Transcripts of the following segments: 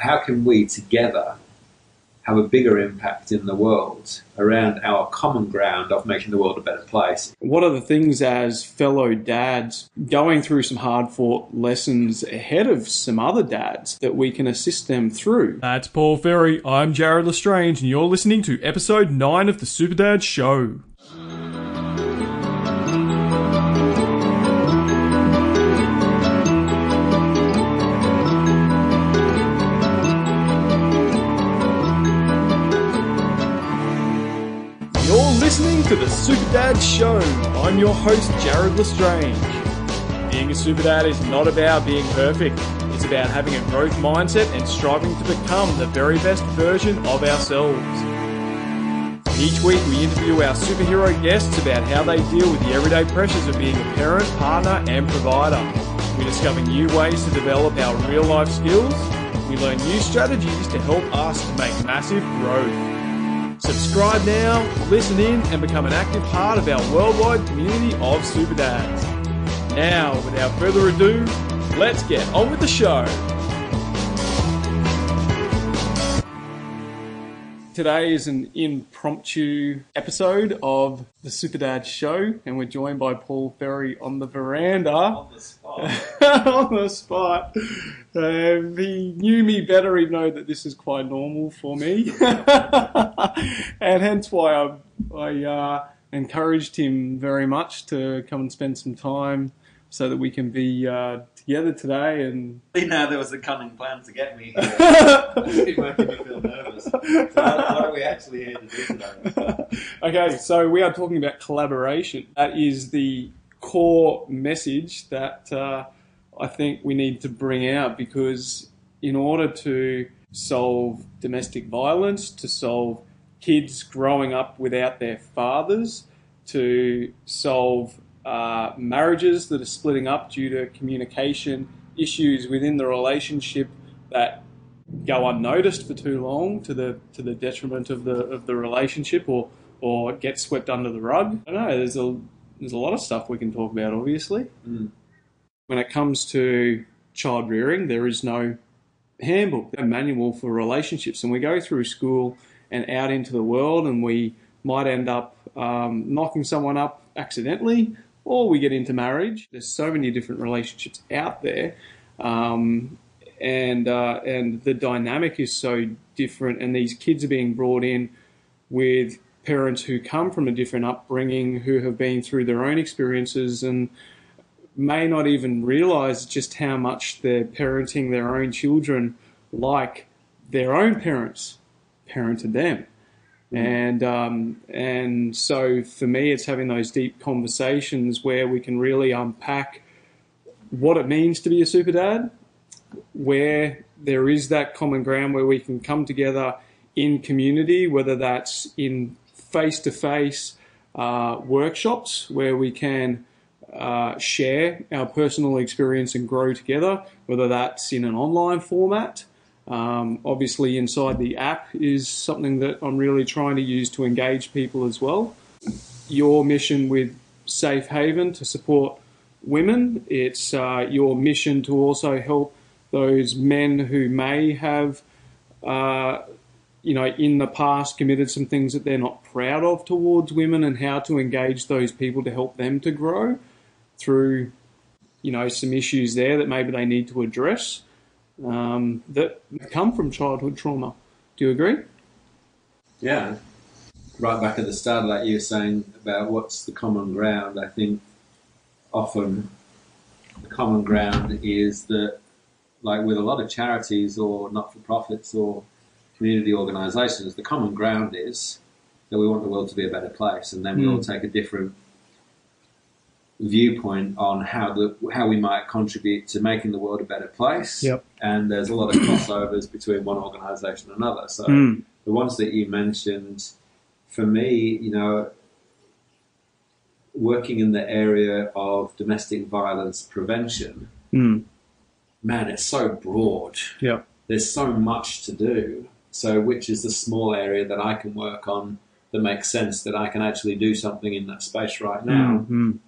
how can we together have a bigger impact in the world around our common ground of making the world a better place. What are the things as fellow dads going through some hard fought lessons ahead of some other dads that we can assist them through? That's Paul Ferry. I'm Jared Lestrange, and you're listening to episode 9 of the Super Dad Show. To the Super Dad Show. I'm your host, Jared Lestrange. Being a super dad is not about being perfect. It's about having a growth mindset and striving to become the very best version of ourselves. Each week we interview our superhero guests about how they deal with the everyday pressures of being a parent, partner, and provider. We discover new ways to develop our real life skills. We learn new strategies to help us make massive growth. Subscribe now, listen in, and become an active part of our worldwide community of super dads. Now, without further ado, let's get on with the show. Today is an impromptu episode of the Super Dad Show, and we're joined by Paul Ferry on the veranda. On the spot. on the spot. Uh, if he knew me better, he'd know that this is quite normal for me, and hence why I, I uh, encouraged him very much to come and spend some time so that we can be uh, together today. And You know, there was a cunning plan to get me here. Making me feel nervous. So what, what are we actually here to do today? okay, so we are talking about collaboration. That is the core message that uh, I think we need to bring out because in order to solve domestic violence, to solve kids growing up without their fathers, to solve uh, marriages that are splitting up due to communication issues within the relationship that go unnoticed for too long to the to the detriment of the of the relationship or or get swept under the rug. I don't know. There's a there's a lot of stuff we can talk about. Obviously, Mm. when it comes to child rearing, there is no handbook, no manual for relationships, and we go through school and out into the world, and we might end up um, knocking someone up accidentally, or we get into marriage. There's so many different relationships out there. Um, and uh, and the dynamic is so different, and these kids are being brought in with parents who come from a different upbringing, who have been through their own experiences, and may not even realize just how much they're parenting their own children like their own parents parented them. And um, and so for me, it's having those deep conversations where we can really unpack what it means to be a super dad, where there is that common ground where we can come together in community, whether that's in face to face workshops where we can uh, share our personal experience and grow together, whether that's in an online format. Um, obviously, inside the app is something that I'm really trying to use to engage people as well. Your mission with Safe Haven to support women, it's uh, your mission to also help those men who may have, uh, you know, in the past committed some things that they're not proud of towards women and how to engage those people to help them to grow through, you know, some issues there that maybe they need to address um, that come from childhood trauma. Do you agree? Yeah. Right back at the start, like you were saying about what's the common ground, I think often the common ground is that, like with a lot of charities or not for profits or community organisations, the common ground is that we want the world to be a better place, and then we all Mm. take a different viewpoint on how the how we might contribute to making the world a better place. Yep. And there's a lot of crossovers between one organisation and another. So Mm. the ones that you mentioned, for me, you know, working in the area of domestic violence prevention, Mm. man, it's so broad. Yep. There's so much to do. So, which is the small area that I can work on that makes sense that I can actually do something in that space right now? Mm.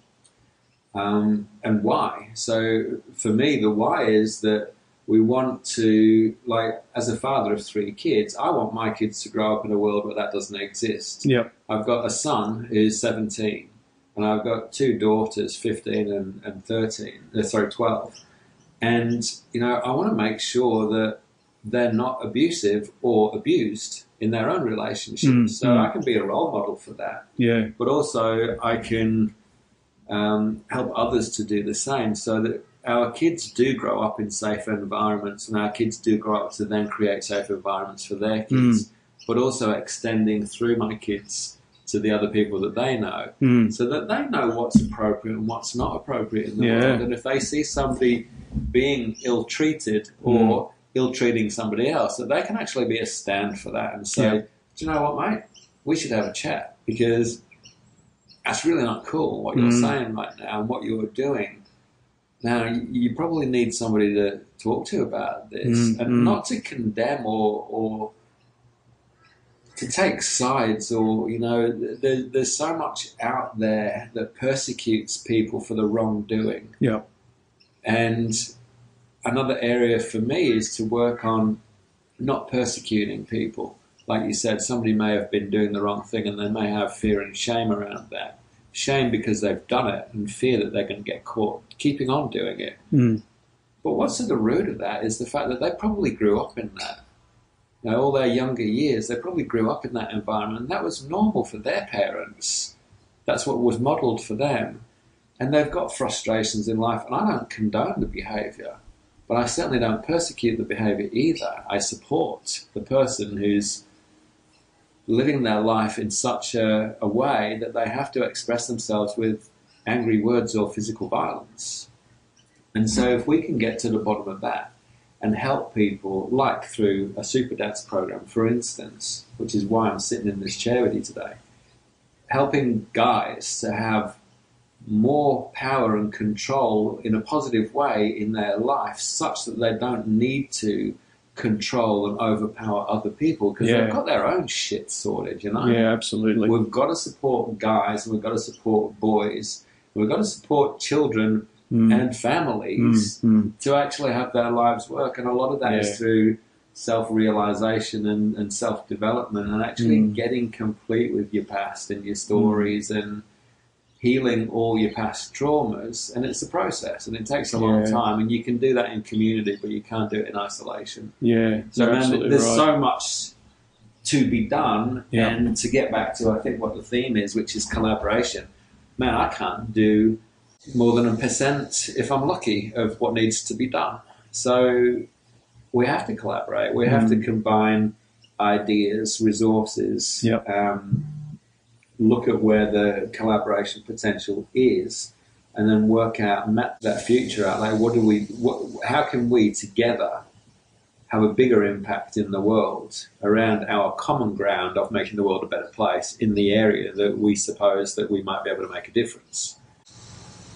Um, and why. So for me, the why is that We want to, like, as a father of three kids, I want my kids to grow up in a world where that doesn't exist. Yep. I've got a son who's 17, and I've got two daughters, 15 and, and 13, uh, sorry, 12. And, you know, I want to make sure that they're not abusive or abused in their own relationships. Mm, so mm. I can be a role model for that. Yeah. But also, I can um, help others to do the same so that our kids do grow up in safer environments and our kids do grow up to then create safer environments for their kids, but also extending through my kids to the other people that they know Mm. so that they know what's appropriate and what's not appropriate in the Yeah. world. And if they see somebody being ill treated or ill treating somebody else, that they can actually be a stand for that and say, Yeah. Do you know what, mate? We should have a chat because that's really not cool what you're Mm. saying right now and what you're doing. Now, you- probably need somebody to talk to about this Mm, and mm. not to condemn or, or to take sides or you know there, there's so much out there that persecutes people for the wrongdoing Yeah. and another area for me is to work on not persecuting people like you said somebody may have been doing the wrong thing and they may have fear and shame around that shame because they've done it and fear that they're going to get caught keeping on doing it Mm. but what's at the root of that is the fact that they probably grew up in that. You know, all their younger years, they probably grew up in that environment, and that was normal for their parents. That's what was modelled for them. And they've got frustrations in life, and I don't condone the behaviour, but I certainly don't persecute the behaviour either. I support the person who's living their life in such a, a way that they have to express themselves with angry words or physical violence. And so, if we can get to the bottom of that and help people, like through a Super Dads program, for instance, which is why I'm sitting in this chair with you today, helping guys to have more power and control in a positive way in their life, such that they don't need to control and overpower other people because Yeah. they've got their own shit sorted, you know? Yeah, absolutely. We've got to support guys and we've got to support boys. We've got to support children Mm. and families Mm, mm. to actually have their lives work. And a lot of that is Yeah. through self realization and, and self development and actually Mm. getting complete with your past and your stories and healing all your past traumas. And it's a process and it takes a long Yeah. time. And you can do that in community, but you can't do it in isolation. Yeah, So, man, there's right. so much to be done. Yeah. And to get back to, I think, what the theme is, which is collaboration. Man, I can't do more than a percent, if I'm lucky, of what needs to be done. So we have to collaborate. We have to Mm. combine ideas, resources, Yep. um, look at where the collaboration potential is, and then work out, map that future out. Like, what do we? What, how can we together have a bigger impact in the world around our common ground of making the world a better place in the area that we suppose that we might be able to make a difference?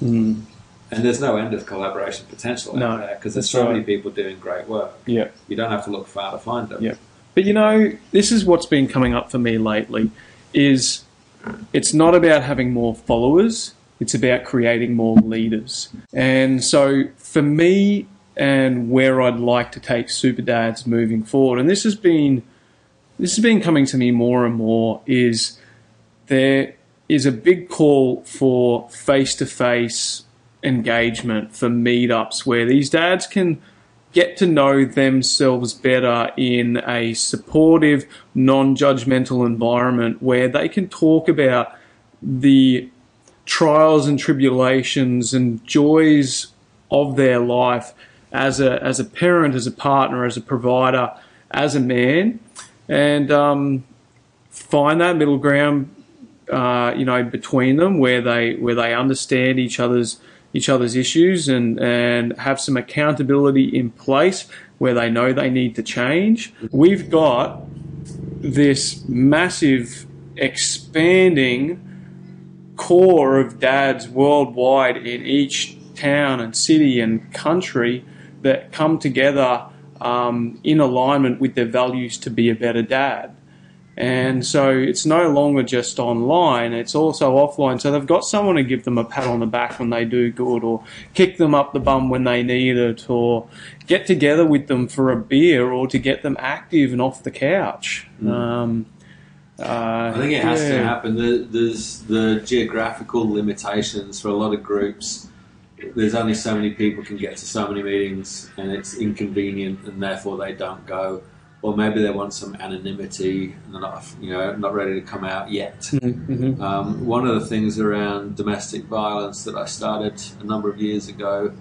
Mm. And there's no end of collaboration potential No, there because there's so many people doing great work. Yeah. You don't have to look far to find them. Yeah. But you know, this is what's been coming up for me lately is it's not about having more followers, it's about creating more leaders. And so for me and where I'd like to take Super Dads moving forward, and this has been this has been coming to me more and more is there is a big call for face to face engagement for meetups where these dads can get to know themselves better in a supportive, non judgmental environment where they can talk about the trials and tribulations and joys of their life as a, as a parent, as a partner, as a provider, as a man, and um, find that middle ground, uh, you know, between them where they where they understand each other's each other's issues and and have some accountability in place where they know they need to change. We've got this massive expanding core of dads worldwide in each town and city and country that come together um, in alignment with their values to be a better dad. And so it's no longer just online, it's also offline. So they've got someone to give them a pat on the back when they do good, or kick them up the bum when they need it, or get together with them for a beer, or to get them active and off the couch. Um, uh, I think it has to happen. There's the geographical limitations for a lot of groups. There's only so many people can get to so many meetings, and it's inconvenient, and therefore they don't go. Or maybe they want some anonymity, and they're not, you know, not ready to come out yet. Mhm. Um, one of the things around domestic violence that I started a number of years ago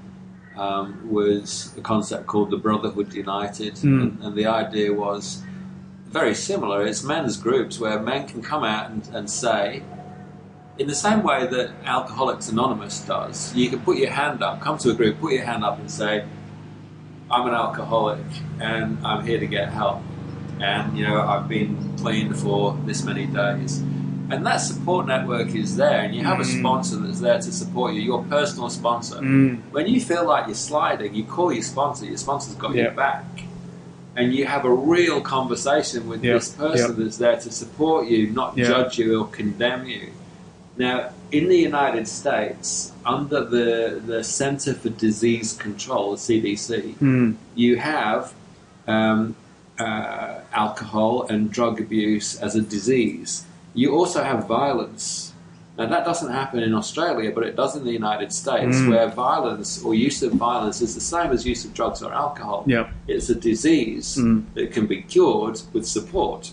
um, was a concept called the Brotherhood United, Mm. and, and the idea was very similar. It's men's groups where men can come out and, and say, in the same way that Alcoholics Anonymous does, you can put your hand up, come to a group, put your hand up and say, I'm an alcoholic and I'm here to get help. And, you know, I've been clean for this many days. And that support network is there, and you have a Mm. sponsor that's there to support you, your personal sponsor. Mm, When you feel like you're sliding, you call your sponsor, your sponsor's got Yeah. your back. And you have a real conversation with Yeah. this person that's there to support you, not judge you or condemn you. Now, in the United States, under the, the Center for Disease Control, the CDC, mm, you have um, uh, alcohol and drug abuse as a disease. You also have violence. Now, that doesn't happen in Australia, but it does in the United States, Mm. where violence or use of violence is the same as use of drugs or alcohol. yeah. It's a disease Mm. that can be cured with support.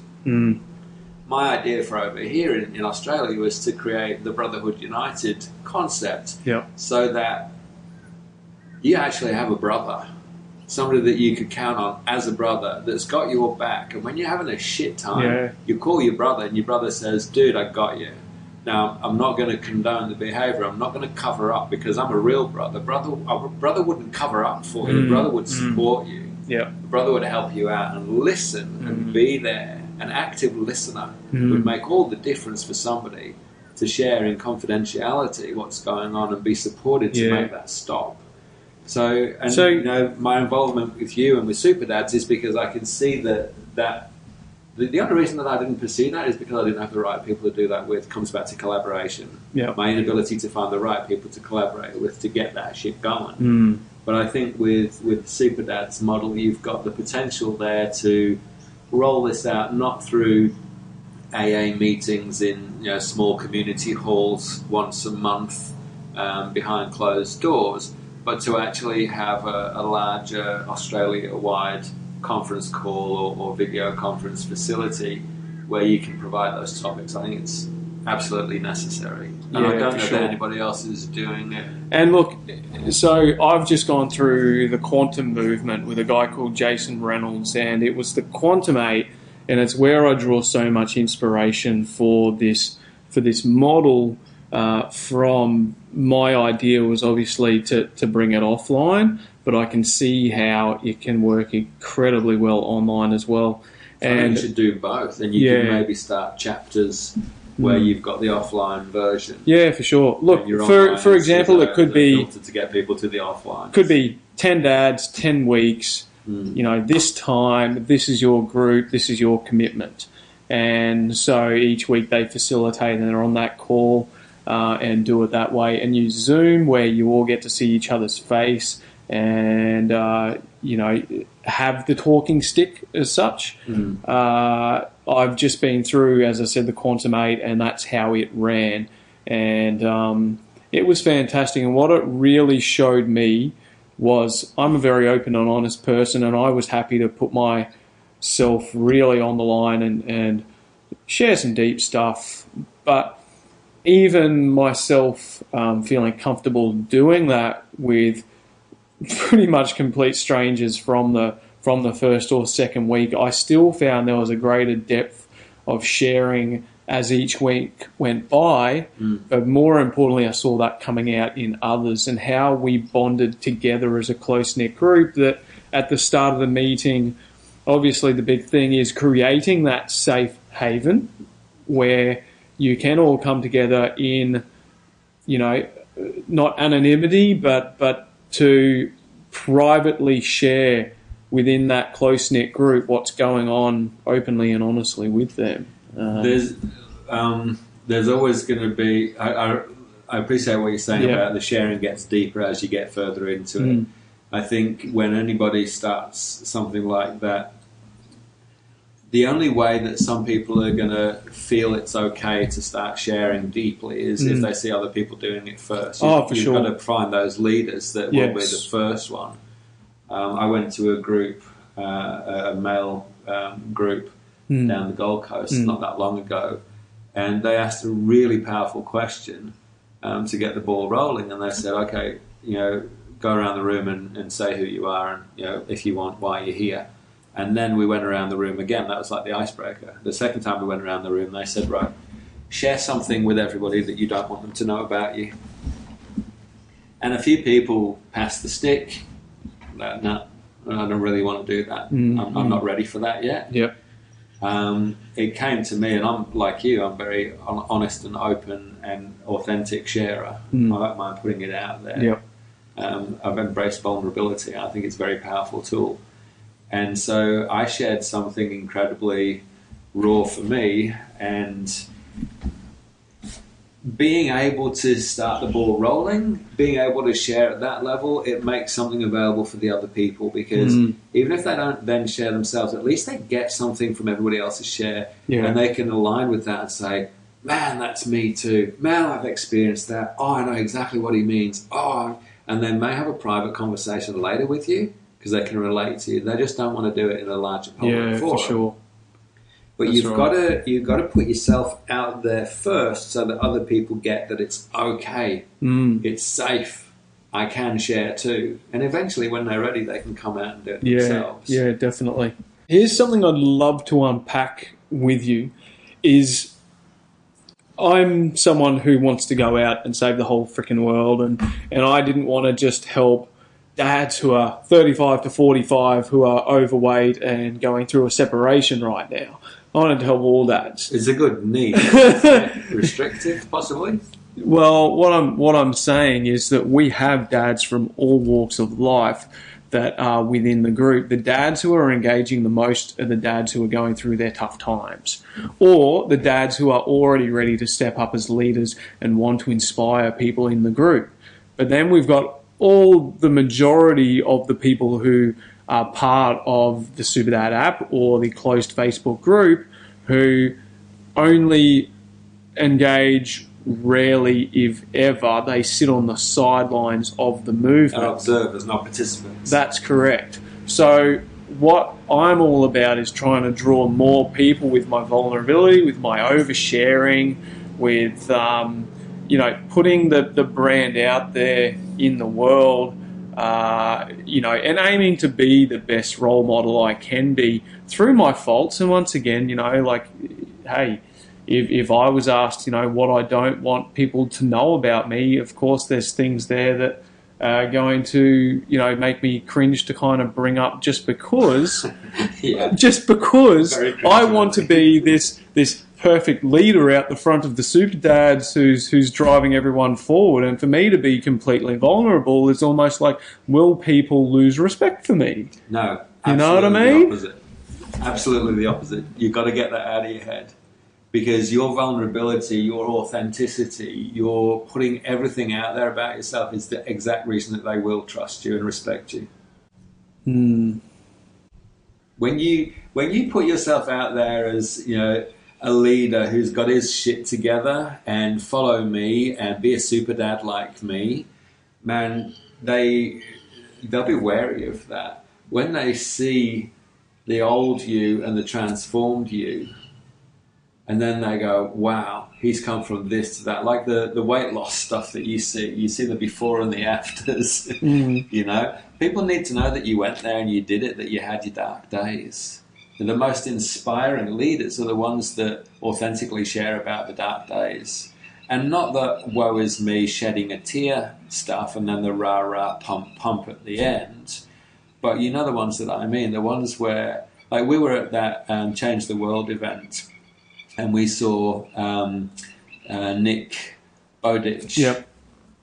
Mm, My idea for over here in, in Australia was to create the Brotherhood United concept yeah. so that you actually have a brother, somebody that you could count on as a brother that's got your back. And when you're having a shit time, Yeah. you call your brother, and your brother says, "Dude, I got you." Now, I'm not going to condone the behaviour. I'm not going to cover up because I'm a real brother. Brother, a brother wouldn't cover up for you. Mm, Brother would mm. support you. Yeah. Brother would help you out and listen and Mm. be there. An active listener Mm. would make all the difference for somebody to share in confidentiality what's going on and be supported to Yeah. make that stop. So, and So- you know, my involvement with you and with Super Dads is because I can see that that the, the only reason that I didn't pursue that is because I didn't have the right people to do that with. Comes back to collaboration. Yeah. My inability to find the right people to collaborate with to get that shit going. Mm, But I think with with Super Dad's model, you've got the potential there to roll this out not through AA meetings in you know small community halls once a month um, behind closed doors, but to actually have a, a larger Australia-wide conference call or, or video conference facility where you can provide those topics. I think it's absolutely necessary. And I don't know sure. that anybody else is doing it. And look, so I've just gone through the quantum movement with a guy called Jason Reynolds, and it was the Quantum Eight, and it's where I draw so much inspiration for this for this model. Uh, from my idea was obviously to, to bring it offline, but I can see how it can work incredibly well online as well. Think And you should do both, and you can maybe start chapters where Mm. you've got the offline version. yeah, for sure. Look, for for example, it could be to get people to the offline. could be 10 dads, 10 weeks, Mm. you know, this time, this is your group, this is your commitment. And so each week they facilitate and they're on that call uh, and do it that way. And use Zoom where you all get to see each other's face and, uh, you know, have the talking stick as such. Mm. Uh, I've just been through, as I said, the Quantum 8, and that's how it ran. And um, it was fantastic. And what it really showed me was I'm a very open and honest person, and I was happy to put myself really on the line and, and share some deep stuff. But even myself um, feeling comfortable doing that with pretty much complete strangers from the from the first or second week, I still found there was a greater depth of sharing as each week went by. Mm. But more importantly, I saw that coming out in others and how we bonded together as a close knit group. That at the start of the meeting, obviously the big thing is creating that safe haven where you can all come together in, you know, not anonymity, but but to privately share within that close knit group what's going on openly and honestly with them. Um, There's um, there's always going to be. I, I, I appreciate what you're saying Yeah. about the sharing gets deeper as you get further into it. Mm. I think when anybody starts something like that, the only way that some people are going to feel it's okay to start sharing deeply is if Mm. they see other people doing it first. Oh, for You've sure. got to find those leaders that will be the first one. Um, I went to a group, uh, a male um, group mm. down the Gold Coast Mm. not that long ago, and they asked a really powerful question um, to get the ball rolling. And they said, "Okay, you know, go around the room and, and say who you are, and you know, if you want, why you're here." And then we went around the room again. That was like the icebreaker. The second time we went around the room, they said, "Right, share something with everybody that you don't want them to know about you." And a few people passed the stick. No, no, I don't really want to do that. Mm, I'm, I'm mm. not ready for that yet Yep. um, it came to me, and I'm like you. I'm very honest and open and authentic sharer. Mm. I don't mind putting it out there. Yep. Um, I've embraced vulnerability. I think it's a very powerful tool, and so I shared something incredibly raw for me, and being able to start the ball rolling, being able to share at that level, it makes something available for the other people because Mm. even if they don't then share themselves, at least they get something from everybody else's share Yeah. and they can align with that and say, man, that's me too. Man, I've experienced that. Oh, I know exactly what he means. Oh, and they may have a private conversation later with you because they can relate to you. They just don't want to do it in a larger public Yeah, forum. for sure. But That's you've right. got to you've got to put yourself out there first, so that other people get that it's okay, Mm. it's safe. I can share too, and eventually, when they're ready, they can come out and do it Yeah, themselves. yeah, definitely. Here's something I'd love to unpack with you is I'm someone who wants to go out and save the whole freaking world and, and I didn't want to just help dads who are 35 to 45 who are overweight and going through a separation right now. I wanted to help all dads. It's a good need. Restrictive, possibly. Well, what I'm what I'm saying is that we have dads from all walks of life that are within the group. The dads who are engaging the most are the dads who are going through their tough times, or the dads who are already ready to step up as leaders and want to inspire people in the group. But then we've got all the majority of the people who are part of the Superdad app or the closed Facebook group who only engage rarely, if ever. They sit on the sidelines of the Are movement. observers, not participants. That's correct. So, what I'm all about is trying to draw more people with my vulnerability, with my oversharing, with um, you know putting the, the brand out there in the world. Uh, you know, and aiming to be the best role model I can be through my faults. And once again, you know, like, hey, if, if I was asked, you know, what I don't want people to know about me, of course, there's things there that are going to, you know, make me cringe to kind of bring up just because, yeah. just because I want to be this this perfect leader out the front of the super dads who's who's driving everyone forward. And for me to be completely vulnerable is almost like, will people lose respect for me? No. You know what I absolutely mean? The opposite. Absolutely the opposite. You've got to get that out of your head. Because your vulnerability, your authenticity, your putting everything out there about yourself is the exact reason that they will trust you and respect you. Hmm. When you when you put yourself out there as, you know, a leader who's got his shit together and follow me and be a super dad like me, man, they they'll be wary of that. When they see the old you and the transformed you, and then they go, "Wow, he's come from this to that." Like the the weight loss stuff that you see, you see the before and the afters. Mm. you know, people need to know that you went there and you did it, that you had your dark days. The most inspiring leaders are the ones that authentically share about the dark days. And not the woe is me shedding a tear stuff and then the rah rah pump pump at the end. But you know the ones that I mean, the ones where, like, we were at that um, Change the World event and we saw um, uh, Nick Bowditch. Yep.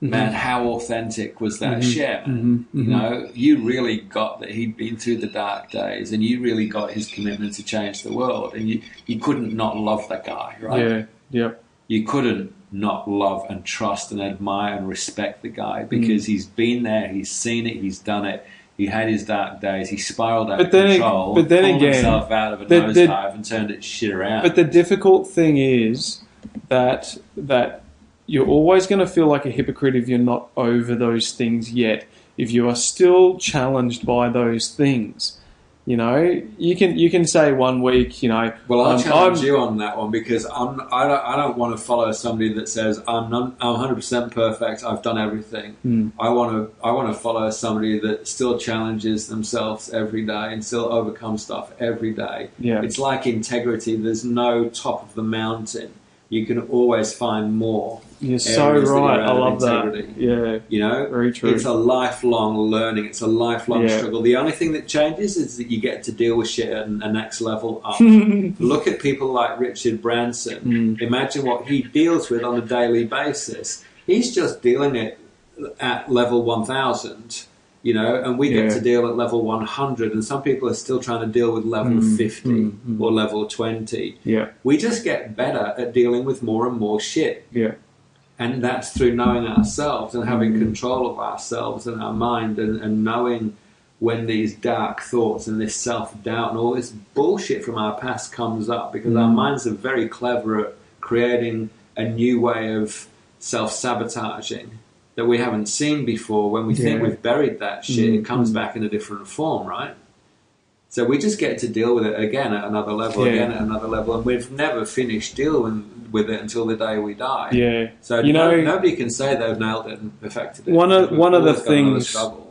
Man, how authentic was that Mhm. share? Mhm. You Mhm. know, you really got that he'd been through the dark days, and you really got his commitment to change the world, and you you couldn't not love that guy, right? Yeah. Yep. You couldn't not love and trust and admire and respect the guy because he's been there, he's seen it, he's done it. He had his dark days. He spiraled out But of then ag- control. but then pulled again, himself out of a the- nosedive and turned it shit around. But the difficult thing is that that you're always going to feel like a hypocrite if you're not over those things yet. If you are still challenged by those things, you know, you can you can say one week, you know, Well, I'll I'm- challenge I'm- you on that one because I'm, I don't, I don't want to follow somebody that says I'm non, I'm 100 percent perfect. I've done everything. Hmm. I want to I want to follow somebody that still challenges themselves every day and still overcomes stuff every day. Yeah. It's like integrity. There's no top of the mountain. You can always find more. You're so right. I love that. Yeah, You know, very true. it's a lifelong learning. It's a lifelong Yeah. struggle. The only thing that changes is that you get to deal with shit at a next level up. Look at people like Richard Branson. Mm. Imagine what he deals with on a daily basis. He's just dealing it at level 1000, you know, and we get Yeah. to deal at level 100, and some people are still trying to deal with level Mm, 50 mm, mm. or level 20. yeah, We just get better at dealing with more and more shit. yeah, And that's through knowing ourselves and having Mm. control of ourselves and our mind and, and knowing when these dark thoughts and this self doubt and all this bullshit from our past comes up because our Mm. minds are very clever at creating a new way of self sabotaging that we haven't seen before. When we think we've buried that shit, Mm, it comes mm. back in a different form, right? So we just get to deal with it again at another level, Yeah. again at another level, and we've never finished dealing with it until the day we die. yeah. So You no, know- nobody can say they've nailed it and perfected it. One of- one of the always got another things-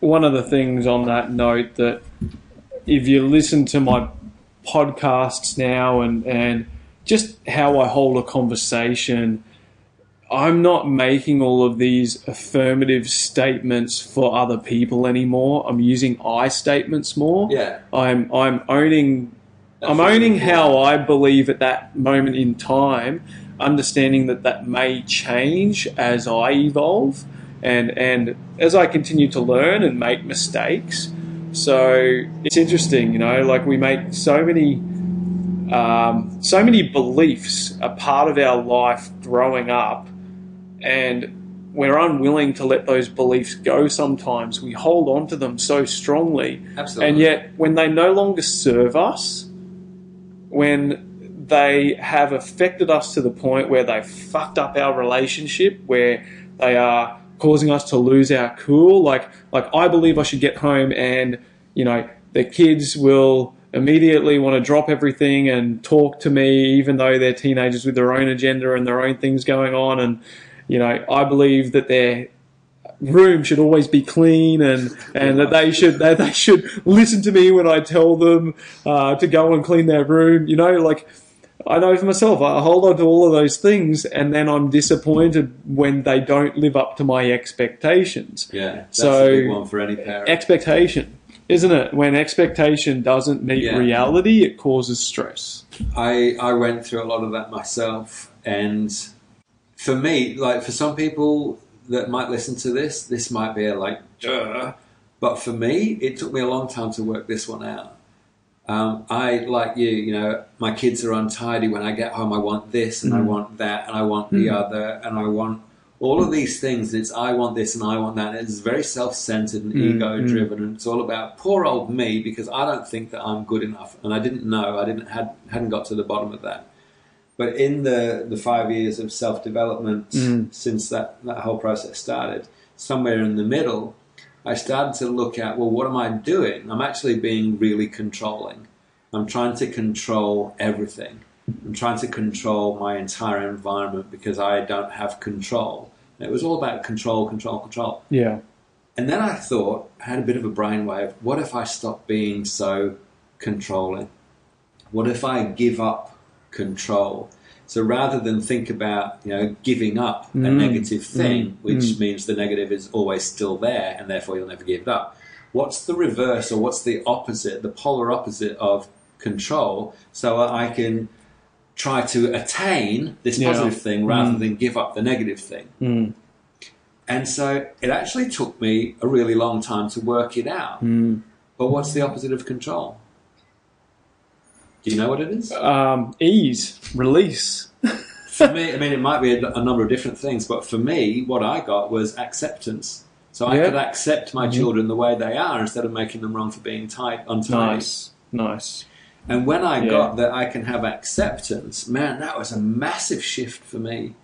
one of the things on that note that if you listen to my podcasts now and, and just how I hold a conversation, I'm not making all of these affirmative statements for other people anymore. I'm using I statements more. Yeah, I'm I'm owning That's I'm owning how I believe at that moment in time, understanding that that may change as I evolve and and as I continue to learn and make mistakes. So it's interesting, you know, like we make so many um, so many beliefs a part of our life growing up, and we're unwilling to let those beliefs go. Sometimes we hold on to them so strongly, absolutely. and yet, when they no longer serve us, when they have affected us to the point where they've fucked up our relationship, where they are causing us to lose our cool, like like I believe I should get home and you know the kids will immediately want to drop everything and talk to me, even though they're teenagers with their own agenda and their own things going on, and you know I believe that they're room should always be clean and, and that they should that they should listen to me when I tell them uh, to go and clean their room. You know, like I know for myself, I hold on to all of those things, and then I'm disappointed when they don't live up to my expectations. yeah, that's So- a big one for any parent. Expectation, isn't it? When expectation doesn't meet Yeah. reality, it causes stress. I I went through a lot of that myself, and for me, like for some people that might listen to this, this might be a like, Duh. but for me, it took me a long time to work this one out. Um, I like you, you know, my kids are untidy. When I get home, I want this and I Mm. want that and I want the Mm. other and I want all of these things. It's I want this and I want that. It's very self-centered and Mm, ego-driven, and it's all about poor old me because I don't think that I'm good enough, and I didn't know. I didn't had hadn't got to the bottom of that. But in the the five years of self-development Mm. since that that whole process started, somewhere in the middle, I started to look at well, what am I doing? I'm actually being really controlling. I'm trying to control everything. I'm trying to control my entire environment because I don't have control. And it was all about control, control, control. Yeah. And then I thought, I had a bit of a brainwave. What if I stop being so controlling? What if I give up control? So rather than think about, you know, giving up a Mm. negative thing, Mm. which Mm. means the negative is always still there and therefore you'll never give it up. What's the reverse or what's the opposite, the polar opposite of control so I can try to attain this Yeah. positive thing rather Mm. than give up the negative thing? Mm. And so it actually took me a really long time to work it out. Mm. But what's the opposite of control? Do you know what it is? Um, ease, release. for me, I mean, it might be a, a, number of different things, but for me, what I got was acceptance. So I Yeah. could accept my Mhm. children the way they are instead of making them wrong for being tight, untidy. Nice, nice. And when I Yeah. got that I can have acceptance, man, that was a massive shift for me.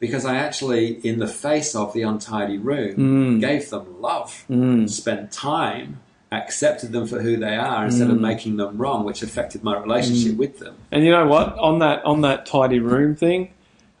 Because I actually, in the face of the untidy room, Mm. gave them love, Mm. spent time, accepted them for who they are instead of Mm. making them wrong, which affected my relationship with them. And you know what? On that on that tidy room thing,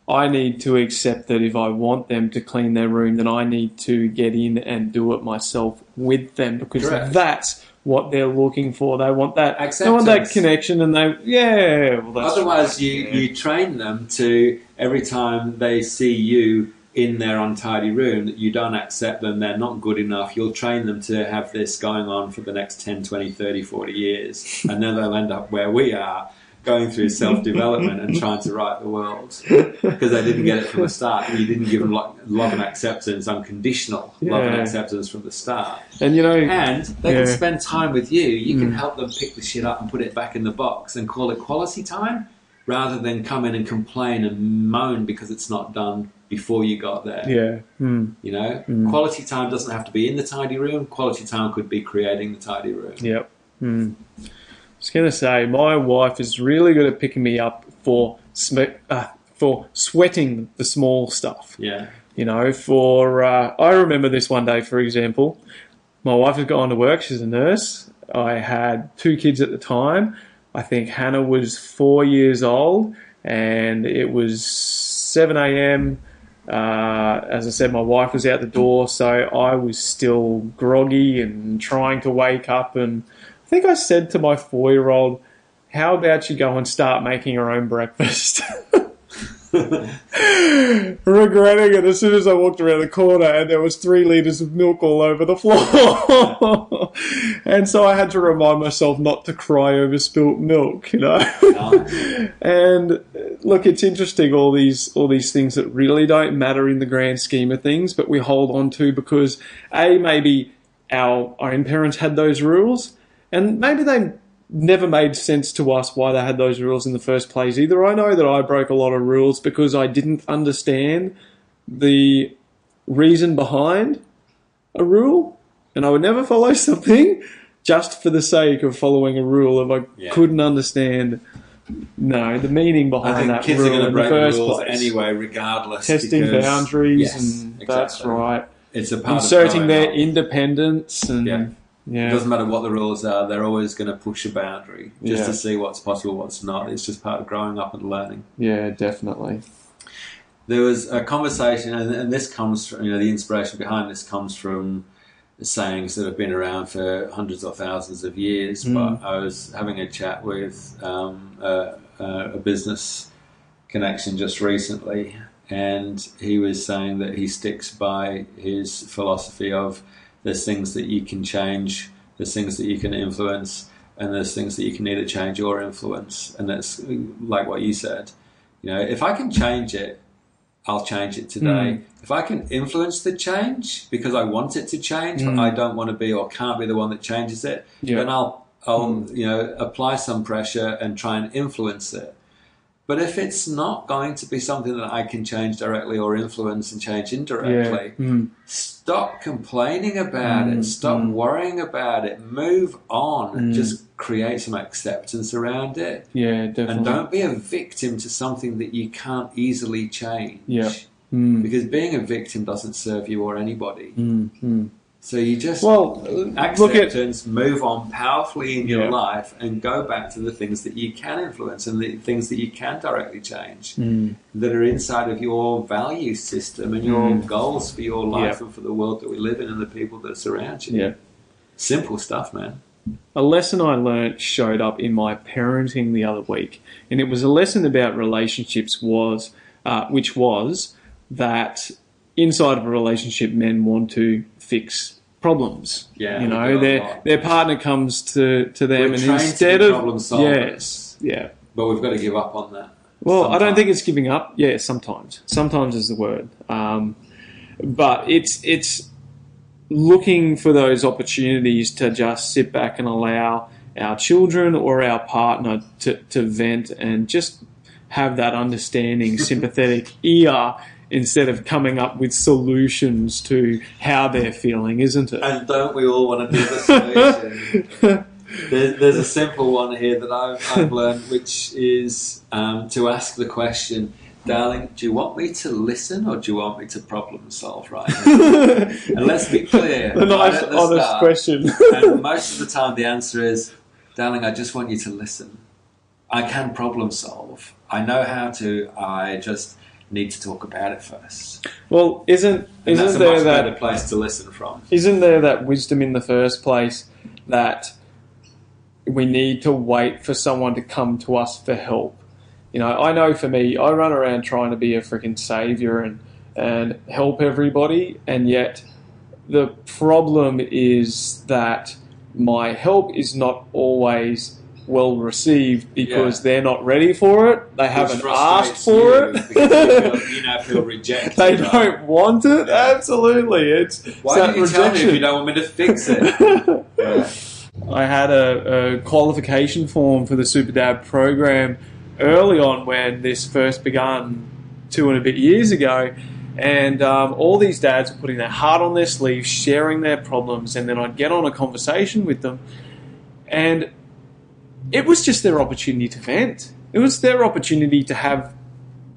I need to accept that if I want them to clean their room, then I need to get in and do it myself with them because Correct. that's what they're looking for. They want that. They want that connection, and they yeah. Well, that's Otherwise, right, you, yeah. you train them to every time they see you in their untidy room that you don't accept them, they're not good enough. You'll train them to have this going on for the next 10, 20, 30, 40 years. And then they'll end up where we are, going through self development and trying to right the world because they didn't get it from the start. You didn't give them lo- love and acceptance, unconditional love and acceptance from the start. and you know, And they Yeah. can spend time with you. You can Mm. help them pick the shit up and put it back in the box and call it quality time rather than come in and complain and moan because it's not done before you got there. yeah, mm, You know, Mm. quality time doesn't have to be in the tidy room. Quality time could be creating the tidy room. Yep. Hmm. I was going to say, my wife is really good at picking me up for sm- uh, for sweating the small stuff. Yeah. You know, for uh, I remember this one day, for example, my wife had gone to work. She's a nurse. I had two kids at the time. I think Hannah was four years old, and it was seven a.m. Uh, as I said, my wife was out the door, so I was still groggy and trying to wake up. And I think I said to my four-year-old, "How about you go and start making your own breakfast?" regretting it as soon as I walked around the corner and there was three litres of milk all over the floor. and so I had to remind myself not to cry over spilt milk, you know. and uh, look, it's interesting all these all these things that really don't matter in the grand scheme of things, but we hold on to because a maybe our own parents had those rules, and maybe they never made sense to us why they had those rules in the first place either. I know that I broke a lot of rules because I didn't understand the reason behind a rule, and I would never follow something just for the sake of following a rule if I Yeah. couldn't understand. No, the meaning behind that kids are going to break first rules place. anyway, regardless. Testing because- boundaries, Yes, and that's right. It's a part Inserting of their independence and Yeah. Yeah, It doesn't matter what the rules are, they're always going to push a boundary just Yeah. to see what's possible, what's not. It's just part of growing up and learning. yeah, definitely. There was a conversation, and, and this comes from, you know, the inspiration behind this comes from sayings that have been around for hundreds or thousands of years. Mm. But I was having a chat with um, a, a a business connection just recently, and he was saying that he sticks by his philosophy of there's things that you can change, there's things that you can influence, and there's things that you can either change or influence. And that's like what you said. You know, if I can change it, I'll change it today. If I can influence the change because I want it to change, but Mm. I don't want to be or can't be the one that changes it, Yeah. then I'll I'll you know apply some pressure and try and influence it. But if it's not going to be something that I can change directly or influence and change indirectly, Yeah. Mm. stop complaining about Mm, it. Stop mm. worrying about it. Move on. Mm. Just create some acceptance around it. Yeah, definitely. And don't be a victim to something that you can't easily change. Yeah. Mm. Because being a victim doesn't serve you or anybody. So you just Well, look at acceptance, move on powerfully in your Yeah. life and go back to the things that you can influence and the things that you can directly change Mm. that are inside of your value system and your Mm. goals for your life Yeah. and for the world that we live in and the people that surround you. Yeah. Simple stuff, man. A lesson I learnt showed up in my parenting the other week, and it was a lesson about relationships. Was uh, which was that inside of a relationship, men want to fix problems. Yeah, you know, their their partner comes to to them, We're and trained to be instead of problem yes, yeah. But we've got to give up on that. Well, I don't think it's giving up. Yeah, sometimes. Sometimes is the word. Um, but it's it's looking for those opportunities to just sit back and allow our children or our partner to, to vent and just have that understanding, sympathetic ear instead of coming up with solutions to how they're feeling, isn't it? And don't we all want to be the solution? there's, there's a simple one here that I've, I've learned, which is um, to ask the question, darling, do you want me to listen or do you want me to problem solve right now? and let's be clear. right nice, the honest start, question. and most of the time, the answer is, darling, I just want you to listen. I can problem solve. I know how to. I just need to talk about it first. well, isn't And isn't a there much that better place to listen from. isn't there that wisdom in the first place that we need to wait for someone to come to us for help? You know, I know for me, I run around trying to be a freaking savior and and help everybody, and yet the problem is that my help is not always well received because Yeah. they're not ready for it. They haven't asked for it. because you, feel, you now feel rejected. they right? don't want it. Absolutely, it's Why didn't you that tell me if you don't want me to fix it? Yeah. I had a, a qualification form for the Super Dad program early on when this first began two and a bit years ago. And um, all these dads were putting their heart on their sleeve, sharing their problems, and then I'd get on a conversation with them. And it was just their opportunity to vent. It was their opportunity to have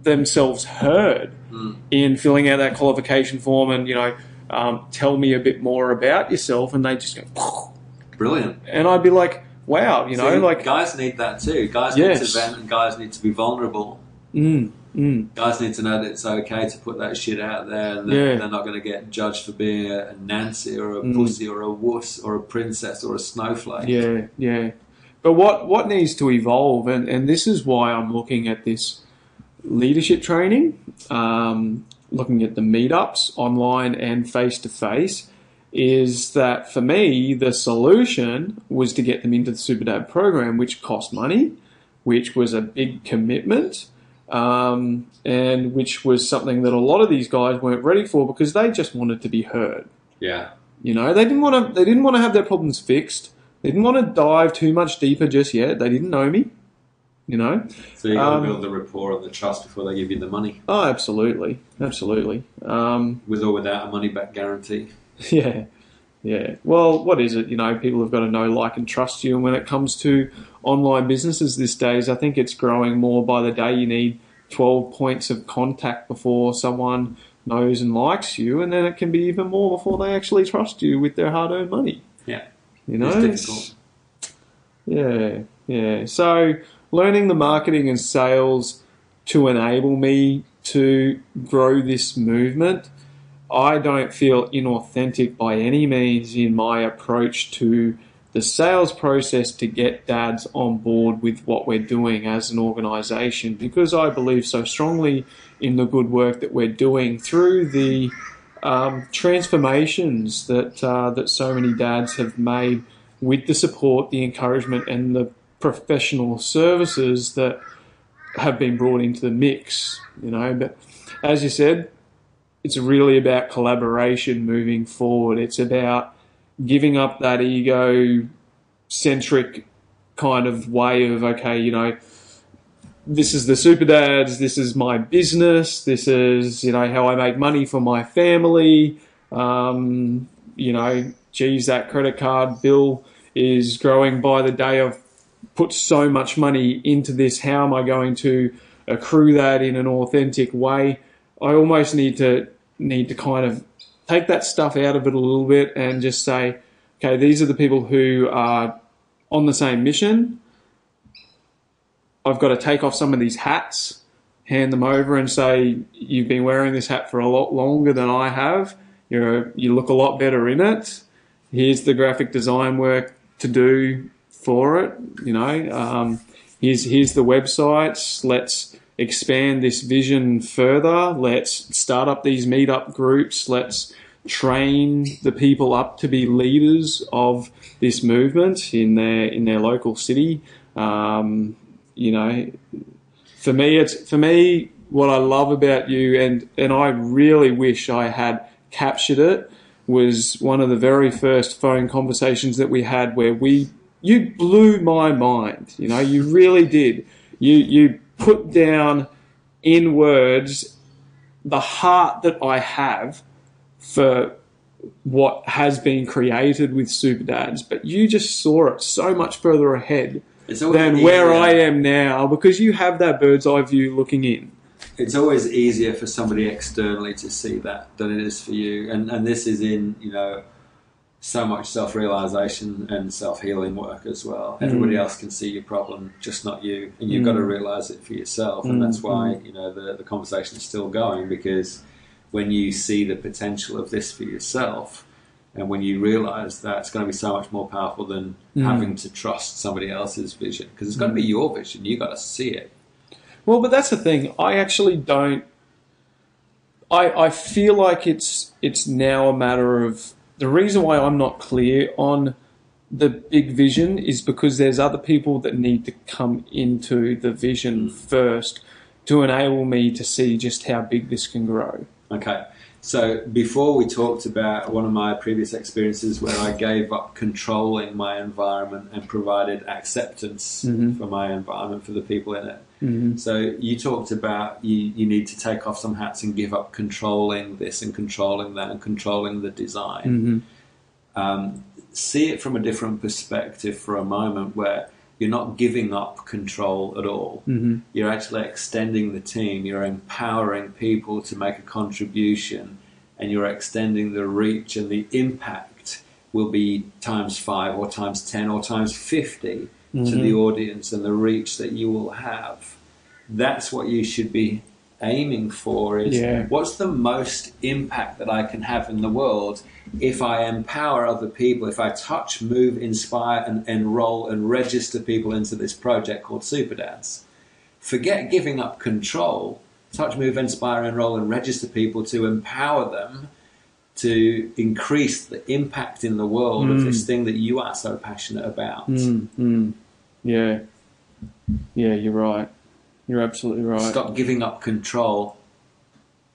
themselves heard Mm. in filling out that qualification form and, you know, um, tell me a bit more about yourself. And they just go, Brilliant. and I'd be like, wow, you know, See, like, guys need that too. Guys Yes. need to vent, and guys need to be vulnerable. mm, mm, Guys need to know that it's okay to put that shit out there, and Yeah. they're not going to get judged for being a, a Nancy or a Mm. pussy or a wuss or a princess or a snowflake. yeah, yeah. But what, what needs to evolve, and, and this is why I'm looking at this leadership training, um, looking at the meetups online and face to face, is that for me, the solution was to get them into the Super Dad program, which cost money, which was a big commitment, um, and which was something that a lot of these guys weren't ready for because they just wanted to be heard. Yeah. You know, they didn't want to. They didn't want to have their problems fixed. They didn't want to dive too much deeper just yet. They didn't know me. You know. So you got to Um, build the rapport and the trust before they give you the money, Oh, absolutely, absolutely. Um, with or without a money back guarantee. yeah, yeah. Well, what is it? You know, people have got to know, like, and trust you. And when it comes to online businesses these days, I think it's growing more by the day. You need twelve points of contact before someone knows and likes you, and then it can be even more before they actually trust you with their hard-earned money. You know, It's difficult. Yeah, yeah. So learning the marketing and sales to enable me to grow this movement, I don't feel inauthentic by any means in my approach to the sales process to get dads on board with what we're doing as an organization because I believe so strongly in the good work that we're doing through the um, transformations that uh, that so many dads have made with the support, the encouragement, and the professional services that have been brought into the mix. You know, but as you said, it's really about collaboration moving forward. It's about giving up that ego centric kind of way of okay, you know, this is the super dads, this is my business, this is you know how I make money for my family. Um, you know, geez, that credit card bill is growing by the day. I've put so much money into this. How am I going to accrue that in an authentic way? I almost need to need to kind of take that stuff out of it a little bit and just say, okay, these are the people who are on the same mission. I've got to take off some of these hats, hand them over, and say, "You've been wearing this hat for a lot longer than I have. You're you look a lot better in it. Here's the graphic design work to do for it. You know, um, here's here's the websites. Let's expand this vision further. Let's start up these meetup groups. Let's train the people up to be leaders of this movement in their in their local city. Um, you know, for me, it's for me what I love about you, and and I really wish I had captured it was one of the very first phone conversations that we had where we you blew my mind. You know, you really did. You you put down in words the heart that I have for what has been created with Super Dads, but you just saw it so much further ahead than where I am now because you have that bird's eye view looking in. it's always easier for somebody externally to see that than it is for you. And and this is in you know so much self realization and self healing work as well. Mm. Everybody else can see your problem, just not you, and you've got to mm. realize it for yourself. And that's mm, why you know the the conversation is still going because when you see the potential of this for yourself. And when you realize that, it's going to be so much more powerful than mm. having to trust somebody else's vision because it's going to be your vision. You got to see it. Well, but that's the thing. I actually don't. I I feel like it's it's now a matter of the reason why I'm not clear on the big vision is because there's other people that need to come into the vision mm. first to enable me to see just how big this can grow. Okay. So before we talked about one of my previous experiences where I gave up controlling my environment and provided acceptance mm-hmm. for my environment for the people in it. Mm-hmm. So you talked about you, you need to take off some hats and give up controlling this and controlling that and controlling the design. Mm-hmm. Um, see it from a different perspective for a moment where you're not giving up control at all. Mm-hmm. You're actually extending the team, you're empowering people to make a contribution, and you're extending the reach and the impact will be times five or times 10 or times 50 to the mm-hmm. audience and the reach that you will have. That's what you should be aiming for is Yeah. what's the most impact that I can have in the world if I empower other people, if I touch, move, inspire, and enroll and register people into this project called Super Dads. Forget giving up control. Touch, move, inspire, enroll, and register people to empower them to increase the impact in the world of this thing that you are so passionate about. Mm, mm. Yeah. Yeah, you're right. You're absolutely right. Stop giving up control.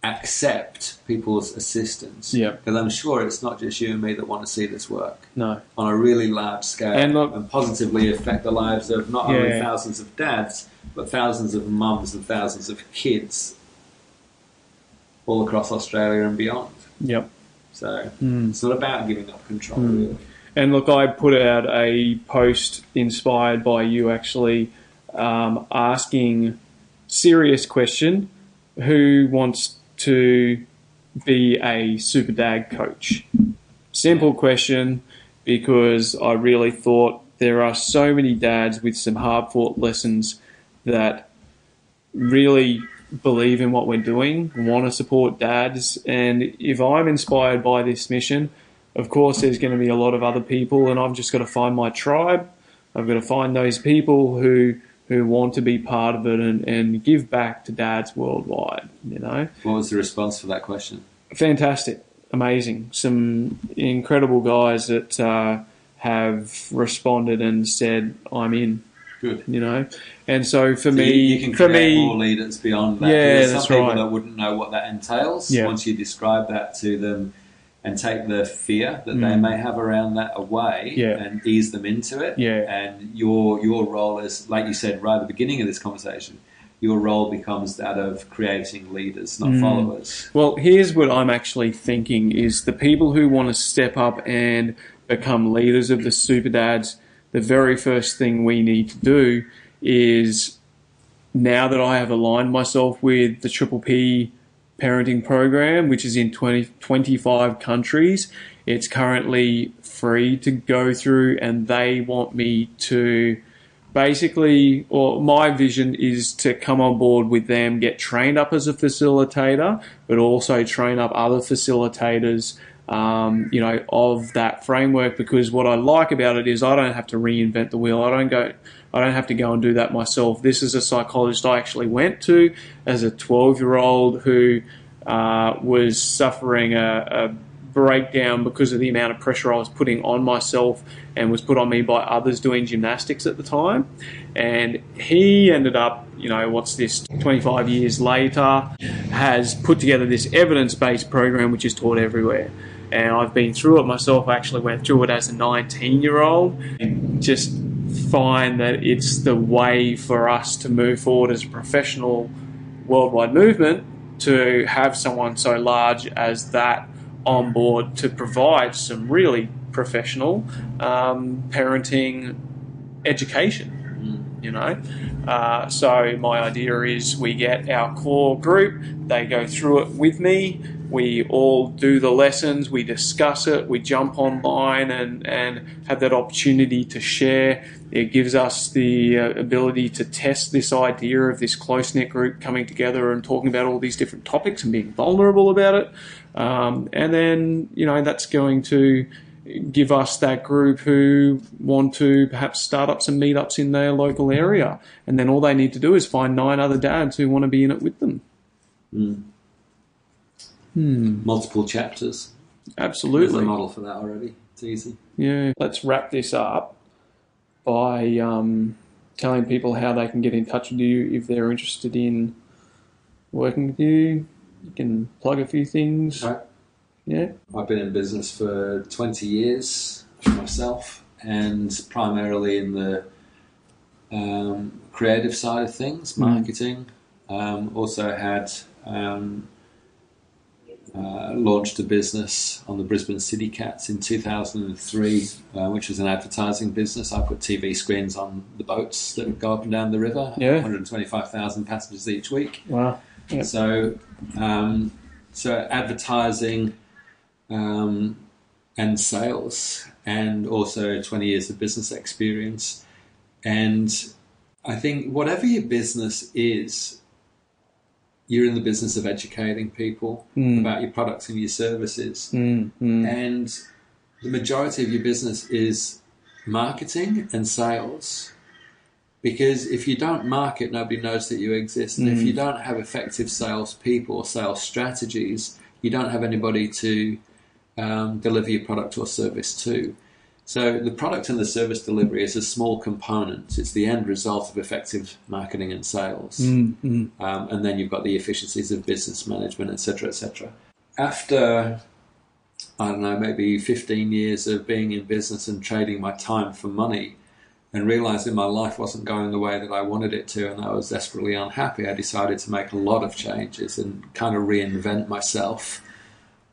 Accept people's assistance. Yeah. Because I'm sure it's not just you and me that want to see this work No. on a really large scale And look- positively affect the lives of not only thousands of dads, but thousands of mums and thousands of kids all across Australia and beyond. Yep. So Mm. it's not about giving up control, Mm. really. And look, I put out a post inspired by you actually um, asking serious question who wants to be a super dad coach? Simple question because I really thought there are so many dads with some hard fought lessons that really believe in what we're doing, want to support dads. And if I'm inspired by this mission, of course, there's going to be a lot of other people, and I've just got to find my tribe. I've got to find those people who who want to be part of it and, and give back to dads worldwide. You know, What was the response for that question? fantastic, amazing, some incredible guys that uh, have responded and said, "I'm in." Good. You know, and so for So me, you, you can for create me, more leaders beyond that. Yeah, There's that's some people right. that wouldn't know what that entails. Yeah. Once you describe that to them and take the fear that they Mm. may have around that away Yeah. and ease them into it. Yeah. And your your role is, like you said right at the beginning of this conversation, your role becomes that of creating leaders, not Mm. followers. Well, here's what I'm actually thinking is the people who want to step up and become leaders of the super dads, the very first thing we need to do is now that I have aligned myself with the Triple P parenting program, which is in 20, 25 countries, it's currently free to go through and they want me to basically, or my vision is to come on board with them, get trained up as a facilitator, but also train up other facilitators, um, you know, of that framework. Because what I like about it is I don't have to reinvent the wheel. I don't go, I don't have to go and do that myself. This is a psychologist I actually went to as a 12 year old who uh, was suffering a, a breakdown because of the amount of pressure I was putting on myself and was put on me by others doing gymnastics at the time. And he ended up, you know, what's this, 25 years later, has put together this evidence based program which is taught everywhere. And I've been through it myself. I actually went through it as a 19 year old. Just find that it's the way for us to move forward as a professional worldwide movement to have someone so large as that on board to provide some really professional um, parenting education. You know, uh, so my idea is we get our core group, they go through it with me. We all do the lessons, we discuss it, we jump online and, and have that opportunity to share. It gives us the uh, ability to test this idea of this close knit group coming together and talking about all these different topics and being vulnerable about it. Um, and then, you know, that's going to give us that group who want to perhaps start up some meetups in their local area. And then all they need to do is find nine other dads who want to be in it with them. Mm. Hmm. Multiple chapters. There's a Absolutely. model for that already. It's easy. Yeah. Let's wrap this up by um, telling people how they can get in touch with you if they're interested in working with you. You can plug a few things. Right. Yeah. I've been in business for 20 years myself, and primarily in the um, creative side of things, Mm. marketing. Um, also had um, uh, launched a business on the Brisbane City Cats in 2003, uh, which was an advertising business. I put TV screens on the boats that go up and down the river, Yeah. 125,000 passengers each week. Wow. Yep. So, um, so advertising um, and sales, and also 20 years of business experience. And I think whatever your business is, you're in the business of educating people Mm. about your products and your services. Mm, mm. And the majority of your business is marketing and sales. Because if you don't market, nobody knows that you exist. And if you don't have effective salespeople or sales strategies, you don't have anybody to um, deliver your product or service to. So the product and the service delivery is a small component. It's the end result of effective marketing and sales Mm, mm. um, and then you've got the efficiencies of business management, etc., etc. After I don't know, maybe 15 years of being in business and trading my time for money, and realizing my life wasn't going the way that I wanted it to, and I was desperately unhappy, I decided to make a lot of changes and kind of reinvent myself.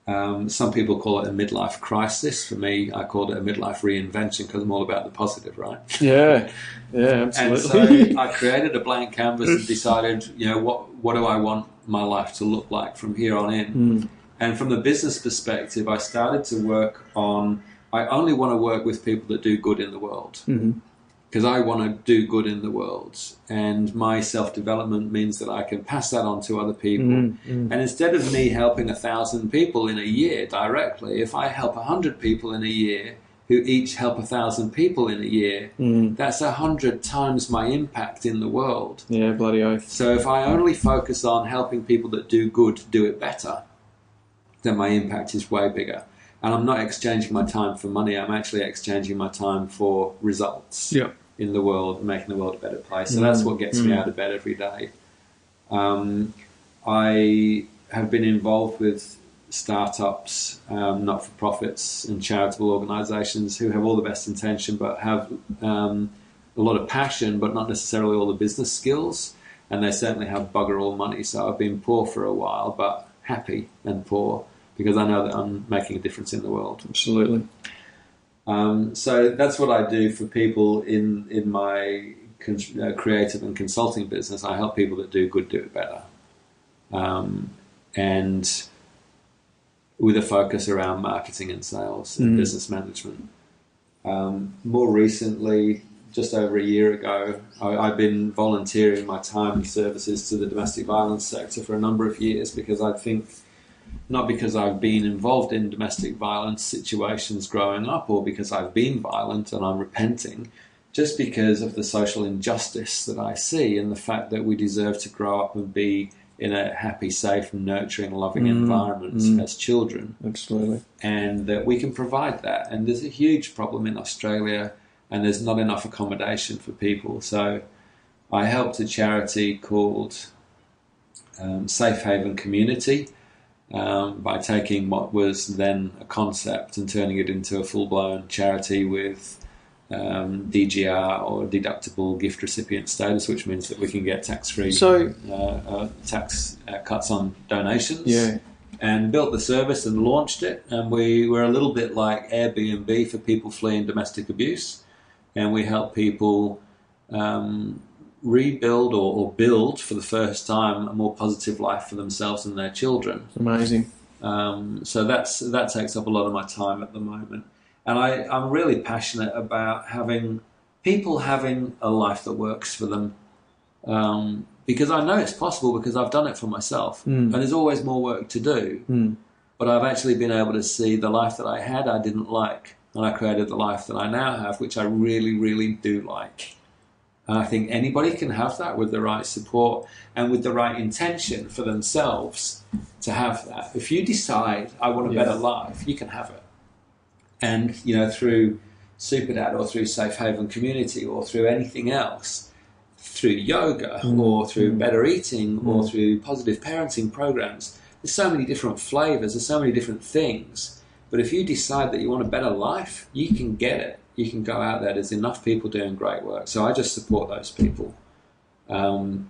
Um, some people call it a midlife crisis. For me, I called it a midlife reinvention because I'm all about the positive, right? Yeah. Yeah, And absolutely. so I created a blank canvas and decided, you know, what what do I want my life to look like from here on in? Mm. And from the business perspective, I started to work on. I only want to work with people that do good in the world Mhm. Because I want to do good in the world, and my self development means that I can pass that on to other people. Mm, mm. And instead of me helping a thousand people in a year directly, if I help a hundred people in a year who each help a thousand people in a year, Mm. that's a hundred times my impact in the world. Yeah, bloody oath. So if I only focus on helping people that do good do it better, then my impact is way bigger. And I'm not exchanging my time for money, I'm actually exchanging my time for results Yeah. In the world and making the world a better place. So that's what gets me Mm. out of bed every day. Um, I have been involved with startups, um, not for profits, and charitable organisations who have all the best intention but have um, a lot of passion, but not necessarily all the business skills. And they certainly have bugger all money. So I've been poor for a while, but happy and poor because I know that I'm making a difference in the world. Absolutely. Um, so that's what I do for people in in my con- uh, creative and consulting business. I help people that do good do it better, um, and with a focus around marketing and sales and Mm. business management. Um, more recently, just over a year ago, I, I've been volunteering my time and services to the domestic violence sector for a number of years because I think not because I've been involved in domestic violence situations growing up or because I've been violent and I'm repenting, just because of the social injustice that I see and the fact that we deserve to grow up and be in a happy, safe, nurturing, loving Mm, environment mm. as children Absolutely. and that we can provide that. And there's a huge problem in Australia, and there's not enough accommodation for people. So I helped a charity called um, Safe Haven Community um, by taking what was then a concept and turning it into a full blown charity with. Um, DGR or deductible gift recipient status, which means that we can get tax free So- uh, uh, tax uh, cuts on donations Yeah. and built the service and launched it. And we were a little bit like Airbnb for people fleeing domestic abuse. And we help people um, rebuild or, or build for the first time a more positive life for themselves and their children. Amazing. Um, so that's that takes up a lot of my time at the moment. And I, I'm really passionate about having people having a life that works for them. Um, because I know it's possible because I've done it for myself. Mm. And there's always more work to do Mm. but I've actually been able to see the life that I had I didn't like, and I created the life that I now have, which I really, really do like. And I think anybody can have that with the right support and with the right intention for themselves to have that. If you decide I want a Yeah. better life, you can have it. And you know, through Superdad or through Safe Haven Community or through anything else, through yoga Mm. or through Mm. better eating or Mm. through positive parenting programs, there's so many different flavors, there's so many different things. But if you decide that you want a better life, you can get it. You can go out there. There's enough people doing great work. So I just support those people. Um,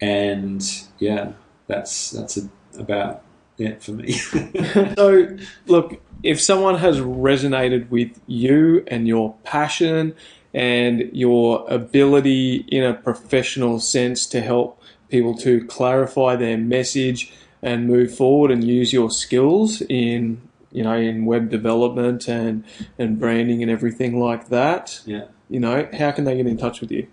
and yeah, that's that's a, about it for me. so, look, if someone has resonated with you and your passion and your ability in a professional sense to help people to clarify their message and move forward and use your skills in you know in web development and and branding and everything like that yeah. you know how can they get in touch with you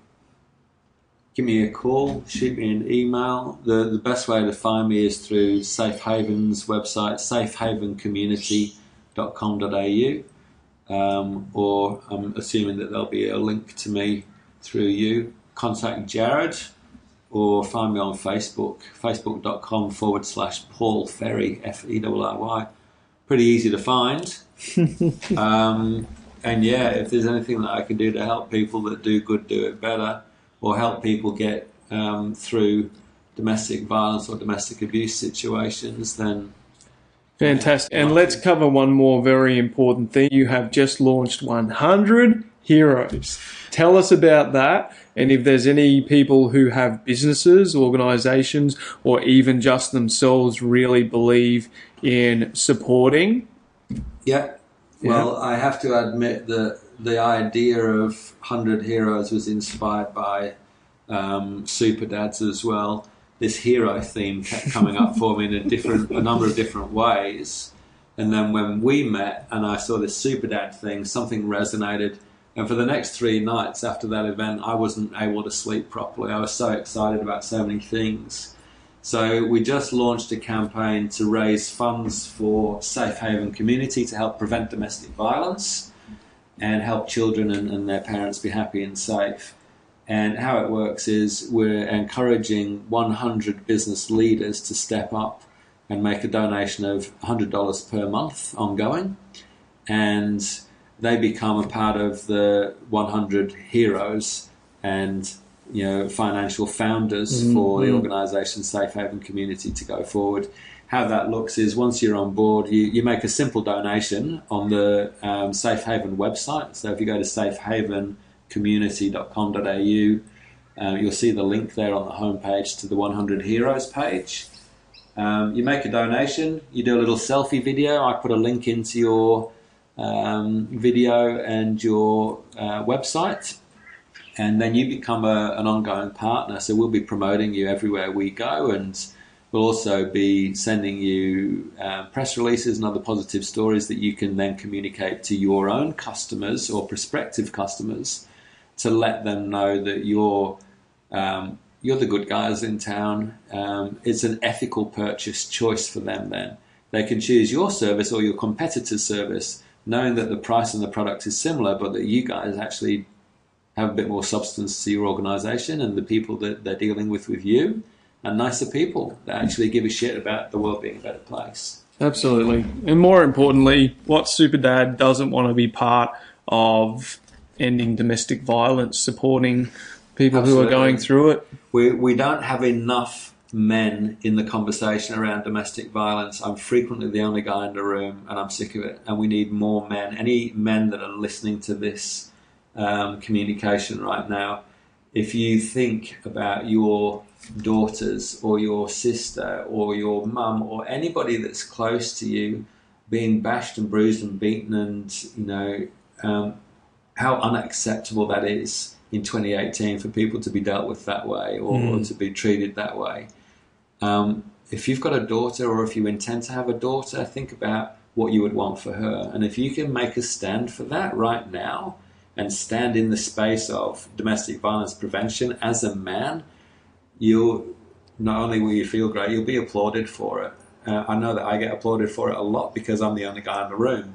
give me a call, shoot me an email. The the best way to find me is through Safe Haven's website, safehavencommunity.com.au, um, or I'm assuming that there'll be a link to me through you. Contact Jared or find me on Facebook, facebook.com forward slash Paul Ferry, F E R R Y. Pretty easy to find. um, and yeah, if there's anything that I can do to help people that do good do it better, or help people get um, through domestic violence or domestic abuse situations, then Fantastic. And let's cover one more very important thing. You have just launched 100 Heroes. Tell us about that. And if there's any people who have businesses, organizations, or even just themselves really believe in supporting. Yeah. Well, I have to admit that the idea of 100 Heroes was inspired by um, Super Dads as well. This hero theme kept coming up for me in a different, a number of different ways. And then when we met and I saw this Super Dad thing, something resonated. And for the next three nights after that event, I wasn't able to sleep properly. I was so excited about so many things. So we just launched a campaign to raise funds for Safe Haven Community to help prevent domestic violence and help children and, and their parents be happy and safe. And how it works is we're encouraging 100 business leaders to step up and make a donation of $100 per month ongoing. And they become a part of the 100 heroes and you know financial founders Mhm. for the organisation Safe Haven Community to go forward. How that looks is once you're on board, you, you make a simple donation on the um, Safe Haven website. So if you go to safehavencommunity.com.au, uh, you'll see the link there on the homepage to the 100 Heroes page. Um, you make a donation, you do a little selfie video. I put a link into your um, video and your uh, website, and then you become a, an ongoing partner. So we'll be promoting you everywhere we go, and we'll also be sending you uh, press releases and other positive stories that you can then communicate to your own customers or prospective customers to let them know that you're um, you're the good guys in town. Um, it's an ethical purchase choice for them. Then they can choose your service or your competitor's service, knowing that the price and the product is similar, but that you guys actually have a bit more substance to your organisation and the people that they're dealing with with you. and nicer people that actually give a shit about the world being a better place. Absolutely. And more importantly, what Super Dad doesn't want to be part of ending domestic violence, supporting people who are going through it. We, we don't have enough men in the conversation around domestic violence. I'm frequently the only guy in the room, and I'm sick of it. And we need more men. Any men that are listening to this um, communication right now, if you think about your daughters or your sister or your mum or anybody that's close to you being bashed and bruised and beaten, and you know um, how unacceptable that is in 2018 for people to be dealt with that way or, Mm. to be treated that way. Um, if you've got a daughter or if you intend to have a daughter, think about what you would want for her. And if you can make a stand for that right now and stand in the space of domestic violence prevention as a man, you'll not only will you feel great, you'll be applauded for it. Uh, I know that I get applauded for it a lot because I'm the only guy in the room.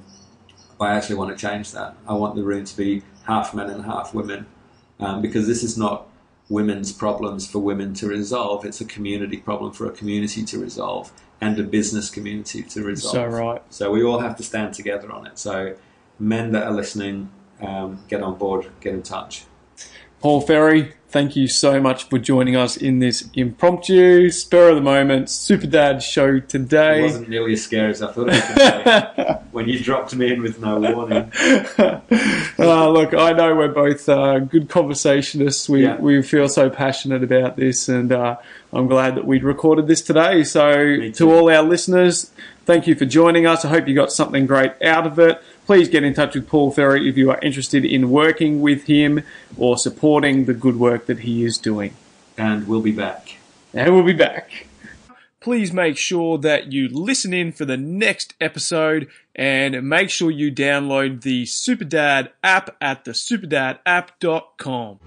But I actually want to change that. I want the room to be half men and half women um, because this is not women's problems for women to resolve. It's a community problem for a community to resolve and a business community to resolve. So right. So we all have to stand together on it. So men that are listening, um, get on board, get in touch. Paul Ferry, thank you so much for joining us in this impromptu, spur of the moment Super Dad show It today. wasn't nearly as scary as I thought it to be when you dropped me in with no warning. uh, look, I know we're both uh, good conversationists. We Yeah. we feel so passionate about this, and uh, I'm glad that we'd recorded this today. So, to all our listeners, thank you for joining us. I hope you got something great out of it. Please get in touch with Paul Ferry if you are interested in working with him or supporting the good work that he is doing. And we'll be back. And we'll be back. Please make sure that you listen in for the next episode and make sure you download the Superdad app at the superdadapp.com.